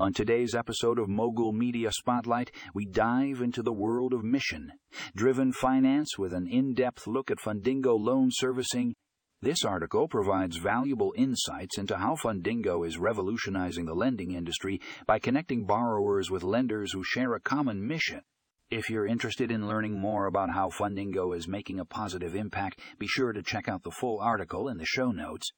On today's episode of Mogul Media Spotlight, we dive into the world of mission, driven finance with an in depth look at Fundingo loan servicing. This article provides valuable insights into how Fundingo is revolutionizing the lending industry by connecting borrowers with lenders who share a common mission. If you're interested in learning more about how Fundingo is making a positive impact, be sure to check out the full article in the show notes.